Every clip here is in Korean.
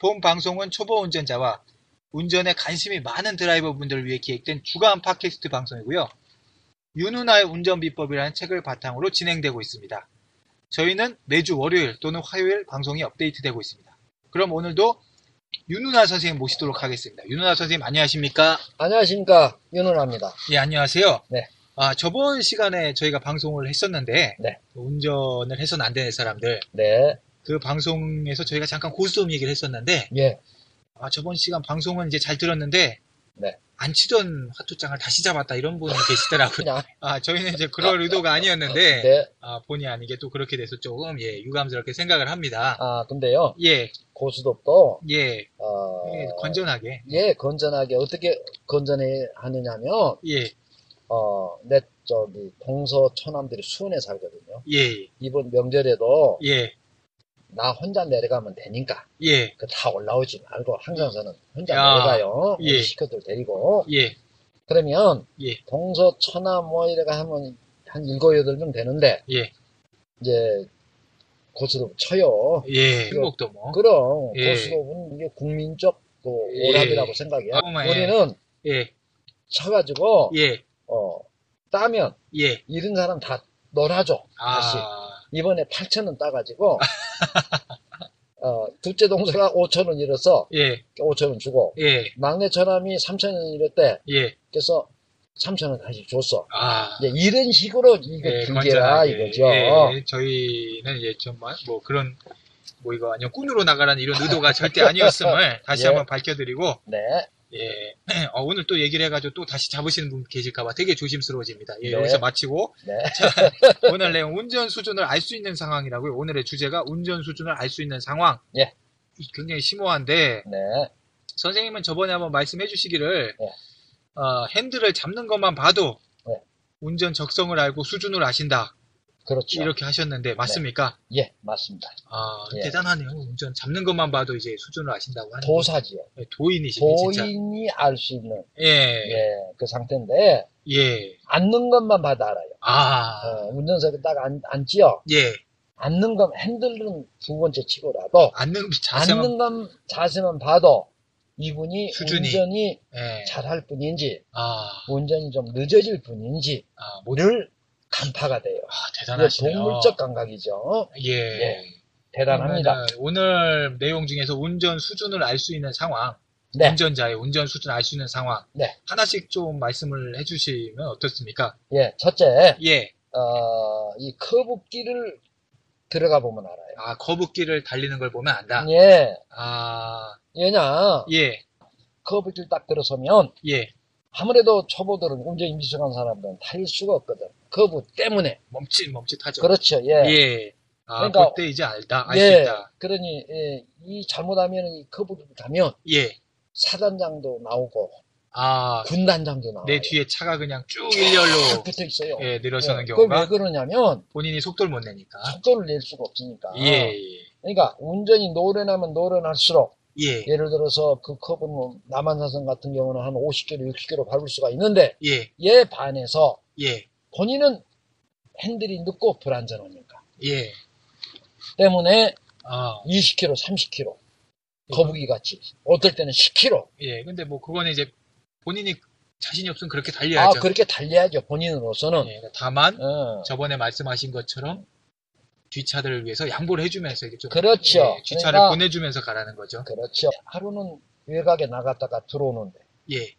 본 방송은 초보 운전자와 운전에 관심이 많은 드라이버 분들을 위해 기획된 주간 팟캐스트 방송이고요. 윤누나의 운전 비법이라는 책을 바탕으로 진행되고 있습니다. 저희는 매주 월요일 또는 화요일 방송이 업데이트되고 있습니다. 그럼 오늘도 윤누나 선생님 모시도록 하겠습니다. 윤누나 선생님 안녕하십니까? 안녕하십니까 윤은아입니다. 예, 안녕하세요. 네. 아, 저번 시간에 저희가 방송을 했었는데, 네. 운전을 해서는 안 되는 사람들, 네, 그 방송에서 저희가 잠깐 고스톱 얘기를 했었는데, 예, 아, 저번 시간 방송은 이제 잘 들었는데, 네. 안 치던 화투장을 다시 잡았다 이런 분이 계시더라고요. 아, 저희는 이제 그럴 의도가 아니었는데, 네. 아, 본의 아니게 또 그렇게 돼서 조금, 예, 유감스럽게 생각을 합니다. 아 근데요 예, 고수톱도 예, 어, 예, 건전하게, 예 건전하게 어떻게 건전해 하느냐면 예, 어내 저기 동서 처남들이 수원에 살거든요. 예, 이번 명절에도 예, 나 혼자 내려가면 되니까 예, 그 다 올라오지 말고 항상서는 혼자 야, 내려가요. 예. 식구들 데리고 예, 그러면 예. 동서처남 뭐 이래가 하면 한 일곱 여덟 명 되는데 예, 이제 고수톱 쳐요. 예, 행복도 뭐. 그럼 예. 고수톱은 이게 국민적 그 예. 오락이라고 생각해요. 아, 예. 우리는 예, 쳐가지고 예, 어 따면 예. 잃은 사람 다 놀아줘. 다시 아, 이번에 8천 원 따가지고 어 둘째 동생가 5천 원 잃어서 예, 5천 원 주고 예, 막내 처남이 3천 원 잃었대. 예. 그래서 3천 원 다시 줬어. 아, 이제 이런 식으로 이거 예, 길게라 건전하게. 이거죠. 예, 저희는 이제 정말 뭐 그런 뭐 이거 아니요 꾼으로 나가라는 이런 의도가 절대 아니었음을 다시 예. 한번 밝혀드리고 네. 예 어, 오늘 또 얘기를 해가지고 또 다시 잡으시는 분 계실까봐 되게 조심스러워집니다. 예, 네. 여기서 마치고 네. 오늘 내용 운전 수준을 알 수 있는 상황이라고요. 오늘의 주제가 운전 수준을 알 수 있는 상황. 예. 굉장히 심오한데 네. 선생님은 저번에 한번 말씀해 주시기를 네. 어, 핸들을 잡는 것만 봐도 네. 운전 적성을 알고 수준을 아신다 그렇죠. 이렇게 하셨는데 맞습니까? 예, 맞습니다. 아 예. 대단하네요. 운전 잡는 것만 봐도 이제 수준을 아신다고 하는 도사지요. 네, 도인이시네 진짜. 도인이 알 수 있는 예, 예, 그 상태인데 예, 앉는 것만 봐도 알아요. 아, 어, 운전석에 딱 앉, 앉지요. 예, 앉는 것 핸들은 두 번째 치고라도 앉는 자세만 앉는 것 자세만 봐도 이분이 수준이. 운전이 예, 잘할 뿐인지 아, 운전이 좀 늦어질 뿐인지 아, 뭐, 늘 간파가 돼요. 아, 대단하시네요. 동물적 감각이죠. 예. 예. 대단합니다. 오늘 내용 중에서 운전 수준을 알 수 있는 상황, 네. 운전자의 운전 수준을 알수 있는 상황 네. 하나씩 좀 말씀을 해주시면 어떻습니까? 예, 첫째, 예, 어, 이 커브길을 들어가 보면 알아요. 아 거북길을 달리는 걸 보면 안다. 예, 아, 왜냐, 예, 커브길 딱 들어서면 예, 아무래도 초보들은 운전이 미숙한 사람들은 탈 수가 없거든. 커브 때문에. 멈칫 멈칫하죠. 그렇죠. 예. 예. 아, 그러니까- 그때 이제 알다, 알수 예. 있다. 그러니 예, 이 잘못하면 이 커브를 가면 예. 사단장도 나오고 아, 군단장도 나오고 내 뒤에 차가 그냥 쭉 일렬로 붙어 있어요. 예, 늘어서는 예, 경우가 왜 그러냐면 본인이 속도를 못 내니까. 속도를 낼 수가 없으니까. 예, 그러니까 운전이 노련하면 노련할수록 예, 예를 들어서 그 커브는 뭐 남한사선 같은 경우는 한 50km, 60km 밟을 수가 있는데 예, 얘 반해서 예, 본인은 핸들이 늦고 불안전하니까 예. 때문에 아, 20km, 30km 거북이 같이 어떨 때는 10km 예. 근데 뭐 그거는 이제 본인이 자신이 없으면 그렇게 아 달려야죠. 그렇게 달려야죠 본인으로서는 예, 다만 어, 저번에 말씀하신 것처럼 뒷차들을 위해서 양보를 해주면서 이게 좀 그렇죠. 예, 뒷차를 그러니까- 보내주면서 가라는 거죠. 그렇죠 하루는 외곽에 나갔다가 들어오는데 예,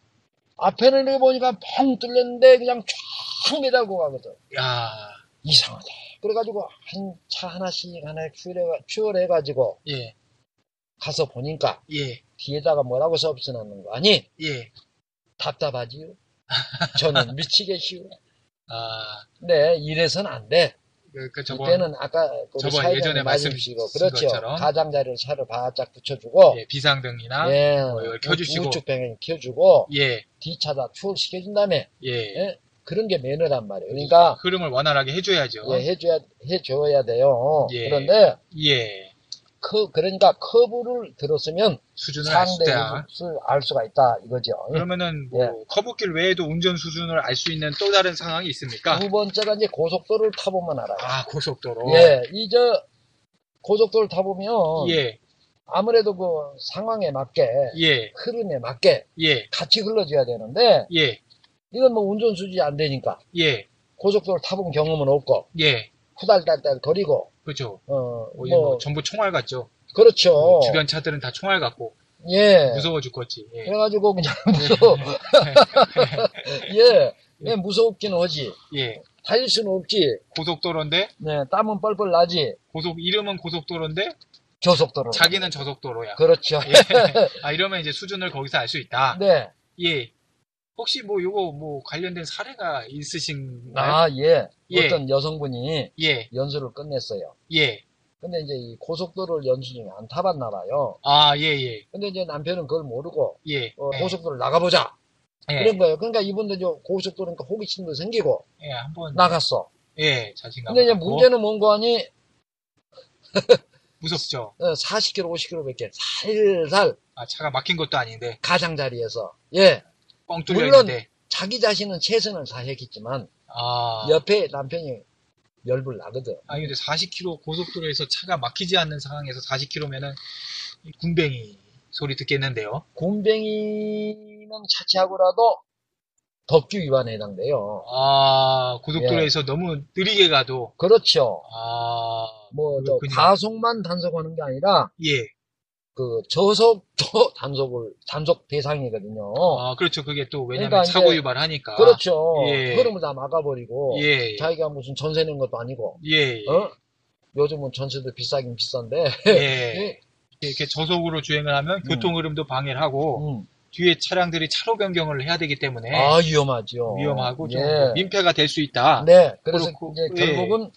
앞에는 이렇게 보니까 펑 뚫렸는데 그냥 쫙 매달고 가거든 야, 이상하다 그래가지고 한 차 하나씩 하나 추월해, 추월해 가지고 예, 가서 보니까 예, 뒤에다가 뭐라고 써붙여놨는 거 아니? 예. 답답하지요? 저는 미치겠시요. 아, 네, 이래서는 안 돼. 그, 그 저번, 이때는 아까 그 저번 예전에 말씀주시고 그렇죠. 것처럼. 가장자리를 차를 바짝 붙여주고 예, 비상등이나, 예, 뭐 이걸 켜주시고. 우측 방향 켜주고 예, 뒤차다 추월시켜준 다음에 예. 예? 그런 게 매너란 말이에요. 그러니까 흐름을 원활하게 해줘야죠. 예, 해줘야 해줘야 돼요. 예. 그런데 예. 커 그러니까 커브를 들었으면 수준을 알 알 수가 있다 이거죠. 그러면은 뭐 예. 커브길 외에도 운전 수준을 알 수 있는 또 다른 상황이 있습니까? 두 번째가 이제 고속도로를 타보면 알아요. 아 고속도로. 예, 이저 고속도로를 타보면 예, 아무래도 그 상황에 맞게 예, 흐름에 맞게 예, 같이 흘러줘야 되는데 예, 이건 뭐 운전 수준이 안 되니까 예, 고속도로 타본 경험은 없고 예. 후달달달 거리고 그죠. 어 뭐, 이게 뭐뭐 전부 총알 같죠. 그렇죠. 주변 차들은 다 총알 같고 예. 무서워 죽겠지. 예. 그래가지고 그냥 무서워. 예. 예, 무섭기는 하지. 예. 달릴 수는 없지. 고속도로인데 네, 땀은 뻘뻘 나지. 고속 이름은 고속도로인데 저속도로. 자기는 저속도로야. 그렇죠. 예. 아 이러면 이제 수준을 거기서 알 수 있다. 네. 예. 혹시 뭐 요거 뭐 관련된 사례가 있으신가요? 아, 예. 예. 어떤 여성분이 예. 연수를 끝냈어요. 예. 근데 이제 이 고속도로를 연수 중에 안 타봤나 봐요. 아, 예, 예. 근데 이제 남편은 그걸 모르고 예. 어, 예. 고속도로 나가보자. 예. 그런 거예요. 그러니까 이분도 이제 고속도로니까 호기심도 생기고 예, 한번 나갔어. 예, 자신감. 근데 이제 갖고. 문제는 뭔고 하니 무섭죠. 어, 40km, 50km밖에 살살 아, 차가 막힌 것도 아닌데 가장자리에서 예 물론 있는데. 자기 자신은 최선을 다했겠지만 아. 옆에 남편이 열불 나거든. 아니 근데 40km 고속도로에서 차가 막히지 않는 상황에서 40km면은 군뱅이 소리 듣겠는데요. 곰뱅이는 차치하고라도 법규 위반에 해당돼요. 아, 예. 고속도로에서 너무 느리게 가도 그렇죠. 아, 뭐저 그렇군요. 과속만 단속하는 게 아니라 예. 그 저속도 단속을 단속 대상이거든요. 아, 그렇죠. 그게 또 왜냐면 그러니까 사고 유발하니까. 그렇죠. 예. 흐름을 다 막아버리고 예. 자기가 무슨 전세 낸 것도 아니고 예. 어? 요즘은 전세도 비싸긴 비싼데 예. 이렇게 저속으로 주행을 하면 음. 교통 흐름도 방해를 하고 음. 뒤에 차량들이 차로 변경을 해야 되기 때문에 아 위험하죠. 네. 위험하고 좀 예. 민폐가 될 수 있다. 네, 그래서 그렇고, 이제 예. 결국은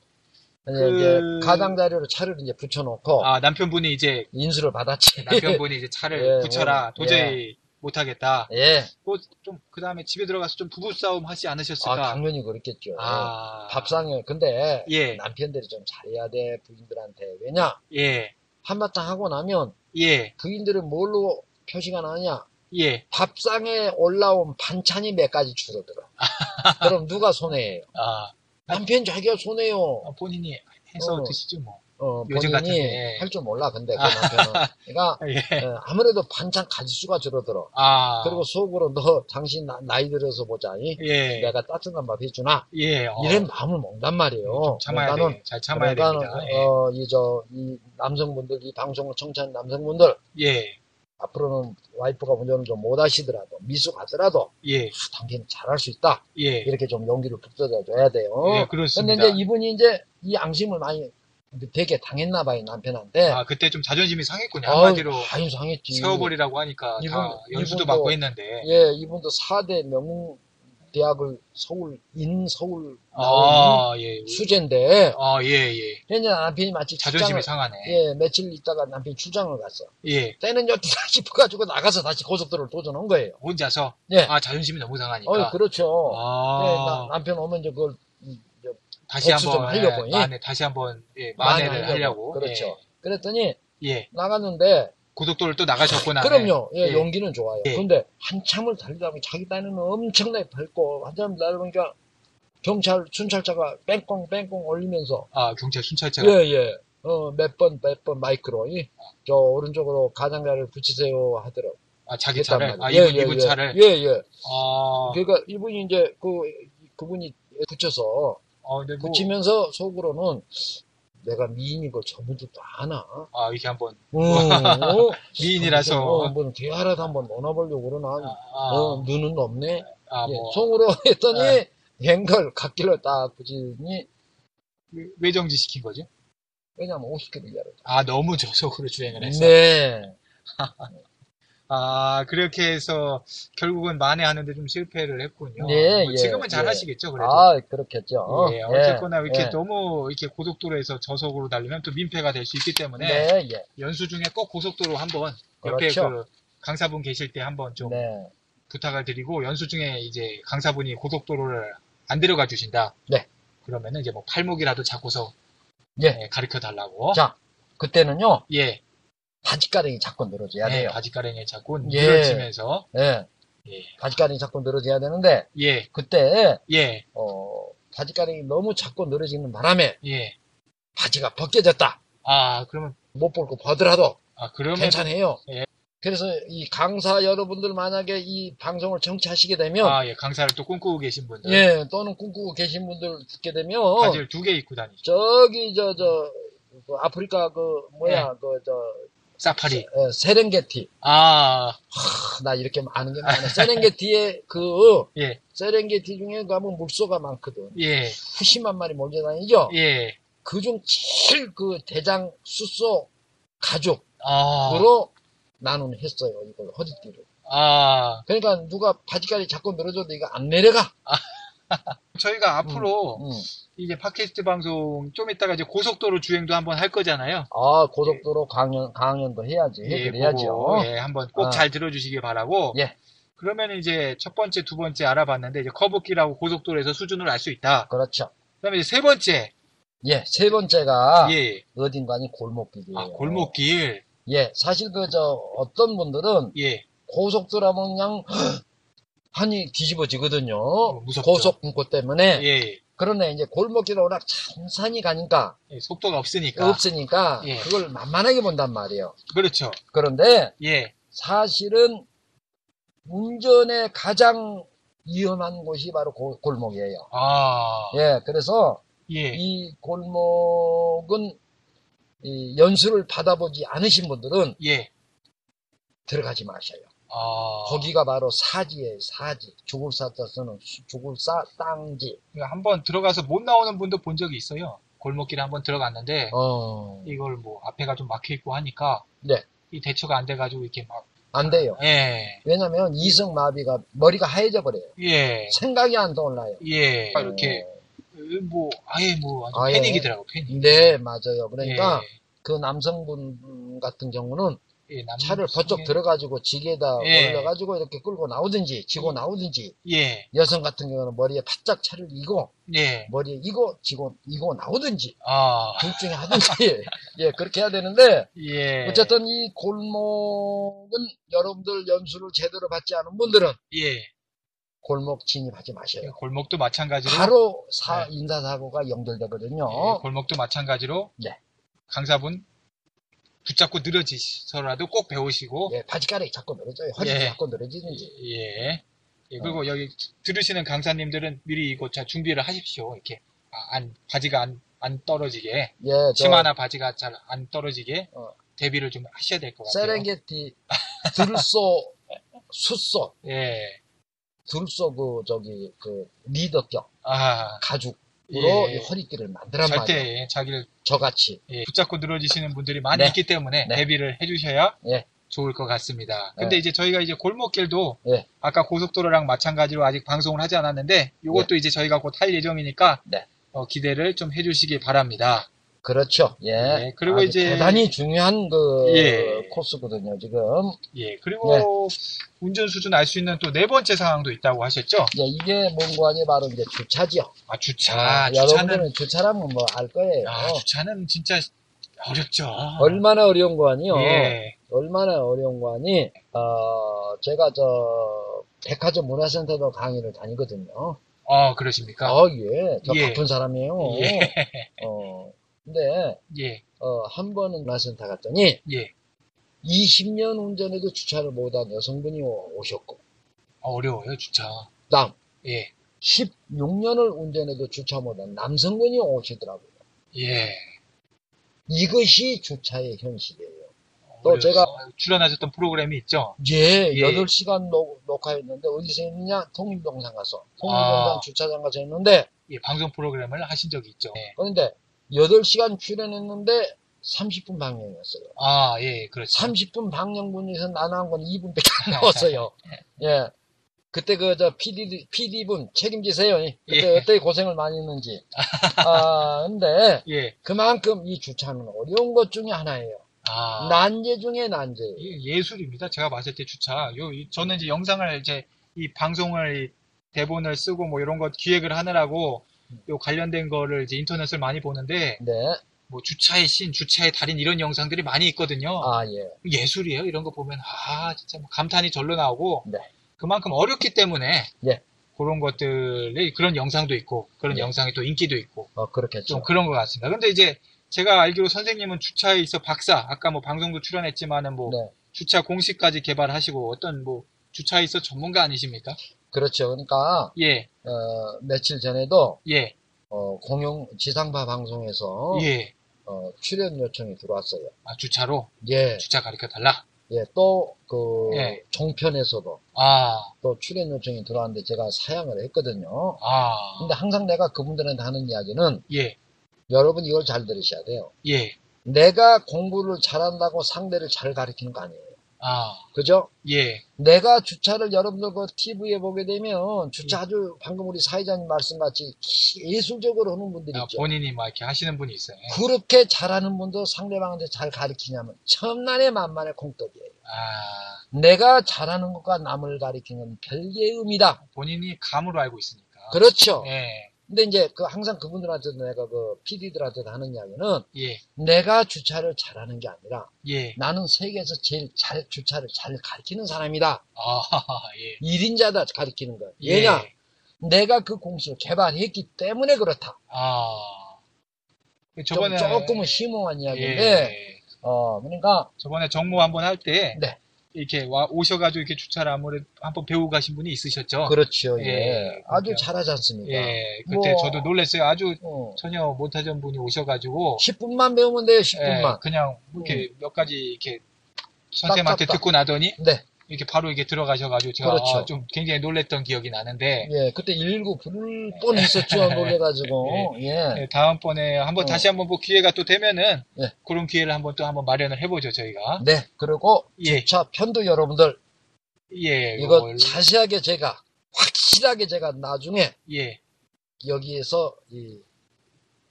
이제 그- 가장자리로 차를 이제 붙여놓고 아, 남편분이 이제 인수를 받았지. 남편분이 이제 차를 예, 붙여라. 뭐, 도저히 못하겠다. 예, 뭐좀그 다음에 집에 들어가서 좀 부부 싸움 하지 아 않으셨을까? 당연히 그렇겠죠. 아, 밥상에 근데 예, 남편들이 좀 잘해야 돼 부인들한테 왜냐 예, 한바탕 하고 나면 예, 부인들은 뭘로 표시가 나냐 예. 밥상에 올라온 반찬이 몇 가지 줄어들어. 그럼 누가 손해예요? 아, 남편 자기가 손해요. 어, 본인이 해서 어. 드시죠 뭐. 어, 요즘 본인이 같은데. 할줄 몰라. 근데 그 남편은. 그러니까 예. 어, 아무래도 반찬 가지수가 줄어들어. 아, 그리고 속으로 너 당신 나, 이 들어서 보자니 예, 내가 따뜻한 밥 해주나 예. 어, 이런 마음을 먹단 말이에요. 좀 참아야 그러니까는 돼. 잘 참아야 그러니까는 됩니다. 예. 어, 이 저 이 남성분들 이 방송을 청취하는 남성분들 예, 앞으로는 와이프가 운전을 좀 못하시더라도 미숙하더라도 예, 아, 당신은 잘할 수 있다 예. 이렇게 좀 용기를 북돋아 줘야 돼요. 예, 그렇습니다. 이제 이분이 이제 이 양심을 많이 되게 당했나 봐요 남편한테. 아, 그때 좀 자존심이 상했군요. 한마디로 많이 상했지. 세워버리라고 하니까 이분- 다 연수도 이분도- 받고 했는데. 예, 이분도 4대 명문 대학을 서울 인 서울 나온 아, 예. 수제인데 아, 예, 예. 현재 남편이 마치 자존심이 출장을 상하네. 예 며칠 있다가 남편이 출장을 갔어. 예. 때는 여기 싶어가지고 나가서 다시 고속도로를 도전한 거예요. 혼자서 예. 아 자존심이 너무 상하니까 어, 그렇죠. 아 예, 나- 남편 오면 이제 그걸 음, 이제 다시 복수 좀 한번 하려고, 예, 예. 만회 다시 한번 예, 만회를 하려고 그렇죠. 그랬더니 예, 예. 나갔는데 고속도로를 또 나가셨구나 그럼요. 예, 예. 용기는 좋아요. 예. 근데 한참을 달리다 보니 자기 딴에는 엄청나게 밟고 한참 달리다 보니까 경찰 순찰차가 뺑꽁 뺑꽁 올리면서 아 경찰 순찰차가 예, 예. 어, 몇 번, 몇 번 마이크로, 이, 저, 오른쪽으로 가장자를 붙이세요 하더라고. 아 자기 차를. 아 이분 예, 이분 예, 차를 예, 예. 아, 그러니까 이분이 이제, 그, 그분이 붙여서, 어, 근데 뭐, 붙이면서 속으로는 내가 미인인 걸 저분들도 아나? 아 이렇게 한번 어, 어? 미인이라서 어, 뭐, 대화라도 한번 논아보려고 그러나? 아, 어, 눈은 없네? 아, 예, 뭐, 속으로 했더니, 네. 앵걸 갓길로 딱 붙이니, 왜, 왜 정지 시킨 거죠? 왜냐면 50km 이하로. 아, 너무 저속으로 주행을 해서. 네. 아, 그렇게 해서 결국은 만회하는데 좀 실패를 했군요. 네, 뭐 예, 지금은 잘 예. 하시겠죠, 그래도. 아, 그렇겠죠. 예, 어쨌거나 이렇게 예. 너무 이렇게 고속도로에서 저속으로 달리면 또 민폐가 될 수 있기 때문에 네, 예. 연수 중에 꼭 고속도로 한번 옆에 그렇죠. 그 강사분 계실 때 한번 좀 네. 부탁을 드리고 연수 중에 이제 강사분이 고속도로를 안 데려가 주신다. 네. 그러면은 이제 뭐 팔목이라도 잡고서 예. 가르쳐 달라고. 자, 그때는요, 예. 바지가랑이 자꾸 늘어져야 네, 돼요. 바지가랭이에 자꾸 예. 늘어지면서 예. 예. 바지가랑이 자꾸 늘어져야 되는데, 예. 그때, 예. 어, 바지가랑이 너무 자꾸 늘어지는 바람에 예. 바지가 벗겨졌다. 아, 그러면 못 볼고 보더라도 아, 그러면 괜찮아요. 예. 그래서 이 강사 여러분들 만약에 이 방송을 청취하시게 되면, 아, 예. 강사를 또 꿈꾸고 계신 분들 예, 또는 꿈꾸고 계신 분들 듣게 되면, 바지를 두 개 입고 다니죠. 저기, 저, 저, 그 아프리카 그, 뭐야, 네. 그, 저, 사파리. 에, 세렝게티. 아, 하, 나 이렇게 아는 게 많아. 세렝게티에 그, 예. 세렝게티 중에 가면 물소가 많거든. 예. 푸심한 마리 몰려다니죠? 예. 그중 제일 그 대장 숫소 가죽으로 아. 나는 했어요. 이걸 허리띠를. 아. 그러니까 누가 바지까지 자꾸 늘어져도 이거 안 내려가. 저희가 앞으로 음. 이제 팟캐스트 방송 좀 이따가 이제 고속도로 주행도 한번 할 거잖아요. 아, 고속도로 강연, 강연도 해야지. 그래야죠. 그거, 예, 한번 꼭 아. 잘 들어주시길 바라고. 예. 그러면 이제 첫 번째, 두 번째 알아봤는데 이제 커브길하고 고속도로에서 수준을 알 수 있다. 그렇죠. 그다음에 이제 세 번째, 예, 세 번째가 예, 어딘가니 골목길이에요. 아 골목길, 예, 사실 그 저 어떤 분들은 예, 고속도로 하면 그냥 한이 뒤집어지거든요. 무섭죠. 고속 공고 때문에. 예, 그러네 이제 골목길을 워낙 찬산히 가니까 예, 속도가 없으니까. 없으니까 예. 그걸 만만하게 본단 말이에요. 그렇죠. 그런데 예, 사실은 운전에 가장 위험한 곳이 바로 고- 골목이에요. 아, 예, 그래서 예, 이 골목은 이 연수를 받아보지 않으신 분들은 예, 들어가지 마셔요. 아, 거기가 바로 사지예요, 사지. 죽을 사자 쓰는 수- 죽을 사 땅지. 한번 들어가서 못 나오는 분도 본 적이 있어요. 골목길에 한번 들어갔는데 어, 이걸 뭐 앞에가 좀 막혀 있고 하니까 네. 이 대처가 안 돼가지고 이렇게 막, 안 돼요. 예, 왜냐면 이성 마비가 머리가 하얘져 버려요. 예, 생각이 안 떠올라요. 예, 이렇게 어, 뭐 아예 뭐 아예. 패닉이더라고 패닉. 네, 맞아요. 그러니까 예, 그 남성분 같은 경우는 예, 남- 차를 번쩍 들어가지고 지게다 예. 올려가지고 이렇게 끌고 나오든지 지고 나오든지 예, 여성 같은 경우는 머리에 바짝 차를 이고 예, 머리에 이고 지고 이고 나오든지 아, 둘 중에 하든지 예 그렇게 해야 되는데 예, 어쨌든 이 골목은 여러분들 연수를 제대로 받지 않은 분들은 예, 골목 진입하지 마셔요. 골목도 마찬가지로 바로 사, 네. 인사사고가 연결되거든요. 예, 골목도 마찬가지로 네. 강사분 붙잡고 늘어지서라도 꼭 배우시고 예, 바지가락이 자꾸 늘어져요. 허리도 예. 자꾸 늘어지든지. 예. 예, 그리고 어. 여기 들으시는 강사님들은 미리 이거 자 준비를 하십시오. 이렇게 아, 안 바지가 안, 안 떨어지게 예, 저 치마나 바지가 잘 안 떨어지게 어. 대비를 좀 하셔야 될 것 같아요. 세렝게티 들소 숫소 예. 들소 그 저기 그 리더격 아, 가죽으로 예. 이 허리띠를 말이에요. 절대 자기를 저같이. 예, 붙잡고 늘어지시는 분들이 많이 네. 있기 때문에 네. 대비를 해주셔야 예. 좋을 것 같습니다. 근데 네. 이제 저희가 이제 골목길도 예. 아까 고속도로랑 마찬가지로 아직 방송을 하지 않았는데 이것도 이제 저희가 곧 할 예정이니까 네. 어, 기대를 좀 해주시기 바랍니다. 그렇죠. 예. 네, 그리고 아주 이제- 대단히 중요한 그 예. 코스거든요. 지금 예, 그리고 네. 운전 수준 알 수 있는 또 네 번째 상황도 있다고 하셨죠? 예, 이게 뭔고 하니 바로 이제 주차지요. 아, 주차. 아, 주차는, 여러분들은 주차라면 뭐 알 거예요. 아, 주차는 진짜 어렵죠. 얼마나 어려운 거 아니요? 예, 얼마나 어려운 거 아니? 어, 제가 저 백화점 문화센터도 강의를 다니거든요. 어, 그러십니까? 어, 예. 저 예. 바쁜 사람이에요. 예, 어, 근데, 예, 어, 한 번은 문화센터 갔더니, 예. 20년 운전해도 주차를 못한 여성분이 오- 오셨고, 어, 어려워요, 주차. 다음, 예, 16년을 운전해도 주차 못한 남성분이 오시더라고요. 예. 이것이 주차의 현실이에요. 또 어려워요. 제가- 출연하셨던 프로그램이 있죠? 예, 예. 8시간 녹, 녹화했는데, 어디서 했느냐? 통일동산 가서. 통일동산 아. 주차장 가서 했는데, 예, 방송 프로그램을 하신 적이 있죠. 예, 그런데 8시간 출연했는데 30분 방영이었어요. 아, 예, 그렇죠. 30분 방영분에서 나눠한 건 2분밖에 안 나왔어요. 예. 그때 그, 저, PD, PD분 책임지세요. 그때 예. 어떻게 고생을 많이 했는지. 아, 근데 예. 그만큼 이 주차는 어려운 것 중에 하나예요. 아. 난제 중에 난제예요. 이게 예술입니다. 제가 봤을 때 주차. 요, 이- 저는 이제 영상을 이제 이 방송을 이 대본을 쓰고 뭐 이런 것 기획을 하느라고 요 관련된 거를 이제 인터넷을 많이 보는데 네. 뭐 주차의 신, 주차의 달인 이런 영상들이 많이 있거든요. 아, 예. 예술이에요. 이런 거 보면 아 진짜 뭐 감탄이 절로 나오고 네. 그만큼 어렵기 때문에 예. 그런 것들이 그런 영상도 있고 그런 예. 영상이 또 인기도 있고 어, 그렇겠죠. 좀 그런 것 같습니다. 근데 이제 제가 알기로 선생님은 주차에 있어 박사 아까 뭐 방송도 출연했지만은 뭐 네. 주차 공식까지 개발하시고 어떤 뭐 주차에 있어 전문가 아니십니까? 그렇죠. 그러니까, 예, 어, 며칠 전에도, 예, 어, 공영 지상파 방송에서, 예. 어, 출연 요청이 들어왔어요. 아, 주차로 예, 주차 가르쳐 달라. 예, 또, 그, 예. 종편에서도 아, 또 출연 요청이 들어왔는데 제가 사양을 했거든요. 아, 근데 항상 내가 그분들한테 하는 이야기는 예, 여러분 이걸 잘 들으셔야 돼요. 예, 내가 공부를 잘한다고 상대를 잘 가르치는 거 아니에요. 아, 그죠? 예, 내가 주차를 여러분들 그 TV에 보게 되면 주차 아주 방금 우리 사회자님 말씀같이 예술적으로 하는 분들이 아, 있죠. 본인이 막 이렇게 하시는 분이 있어요. 그렇게 잘하는 분도 상대방한테 잘 가르치냐면 천만의 만만의 공덕이에요. 아, 내가 잘하는 것과 남을 가르치는 건 별개의 의미다. 본인이 감으로 알고 있으니까. 그렇죠. 예, 근데 이제 그 항상 그분들한테도 내가 그 PD들한테도 하는 이야기는 예, 내가 주차를 잘하는 게 아니라 예, 나는 세계에서 제일 잘 주차를 잘 가르치는 사람이다. 아, 예. 1인자다 가르치는 거. 예. 왜냐? 내가 그 공식을 개발했기 때문에 그렇다. 아. 좀 저번에 조금은 심오한 이야기인데, 예, 어, 그러니까, 저번에 정모 한번 할때 네. 이렇게 와 오셔가지고 이렇게 주차를 아무래도 한번 배우고 가신 분이 있으셨죠. 그렇죠. 예. 예, 아주 그러니까. 잘하지 않습니까? 예, 그때 뭐- 저도 놀랐어요. 아주 어, 전혀 못하던 분이 오셔가지고 10분만 배우면 돼요, 예, 10분만. 그냥 이렇게 몇 가지 이렇게 선생님한테. 듣고 나더니 네. 이렇게 바로 이렇게 들어가셔가지고 제가 그렇죠. 아, 좀 굉장히 놀랬던 기억이 나는데 예, 그때 119 부를 뻔 했었죠, 놀래가지고. 예. 예, 다음번에 한번 어. 다시 한번 뭐 기회가 또 되면은 예. 그런 기회를 한번 또 한번 마련을 해보죠 저희가. 네, 그리고 예, 주차 편도 여러분들, 예, 이거 요걸- 자세하게 제가, 확실하게 제가 나중에 예, 여기에서 이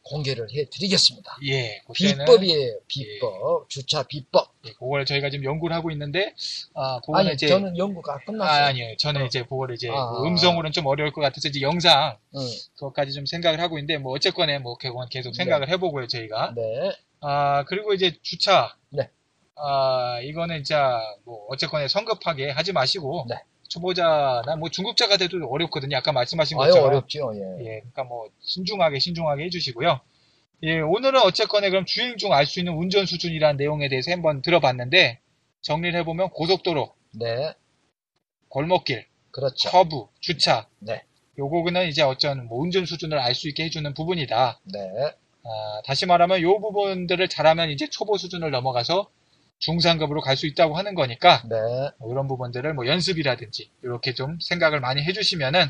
공개를 해 드리겠습니다. 예, 비법이에요, 비법. 주차 비법. 예, 그걸 저희가 지금 연구를 하고 있는데 아, 그거는 아니, 이제 저는 연구가 아, 끝났어요. 아 니요. 저는 어. 이제 그거를 이제 아, 뭐 아, 음성으로는 좀 어려울 것 같아서 이제 영상 응. 그것까지 좀 생각을 하고 있는데 뭐 어쨌거나 뭐 그건 계속 생각을 해보고요 저희가. 네. 아 그리고 이제 주차. 네. 아 이거는 진짜 뭐 어쨌거나 성급하게 하지 마시고 네. 초보자나 뭐 중급자가 돼도 어렵거든요. 아까 말씀하신 것처럼. 어렵죠, 예. 예, 그러니까 뭐 신중하게 신중하게 해주시고요. 예, 오늘은 어쨌거나 그럼 주행 중 알 수 있는 운전 수준이라는 내용에 대해서 한번 들어봤는데 정리를 해보면 고속도로, 네. 골목길, 그렇죠. 커브, 주차. 네. 요거는 이제 어쩐 뭐 운전 수준을 알 수 있게 해주는 부분이다. 네. 아, 다시 말하면 요 부분들을 잘하면 이제 초보 수준을 넘어가서 중상급으로 갈 수 있다고 하는 거니까 네. 뭐 이런 부분들을 뭐 연습이라든지 이렇게 좀 생각을 많이 해주시면은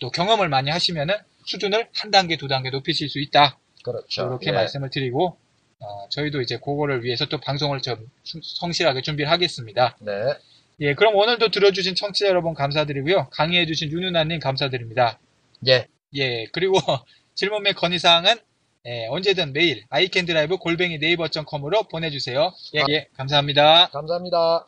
또 경험을 많이 하시면은 수준을 한 단계 두 단계 높이실 수 있다. 그렇죠. 이렇게 예. 말씀을 드리고 어, 저희도 이제 그거를 위해서 또 방송을 좀 수- 성실하게 준비를 하겠습니다. 네. 예, 그럼 오늘도 들어주신 청취자 여러분 감사드리고요. 강의해주신 윤은아님 감사드립니다. 예. 예, 그리고 질문 및 건의사항은 예, 언제든 메일 iCanDrive 골뱅이 네이버.com으로 보내주세요. 예, 예, 감사합니다. 감사합니다.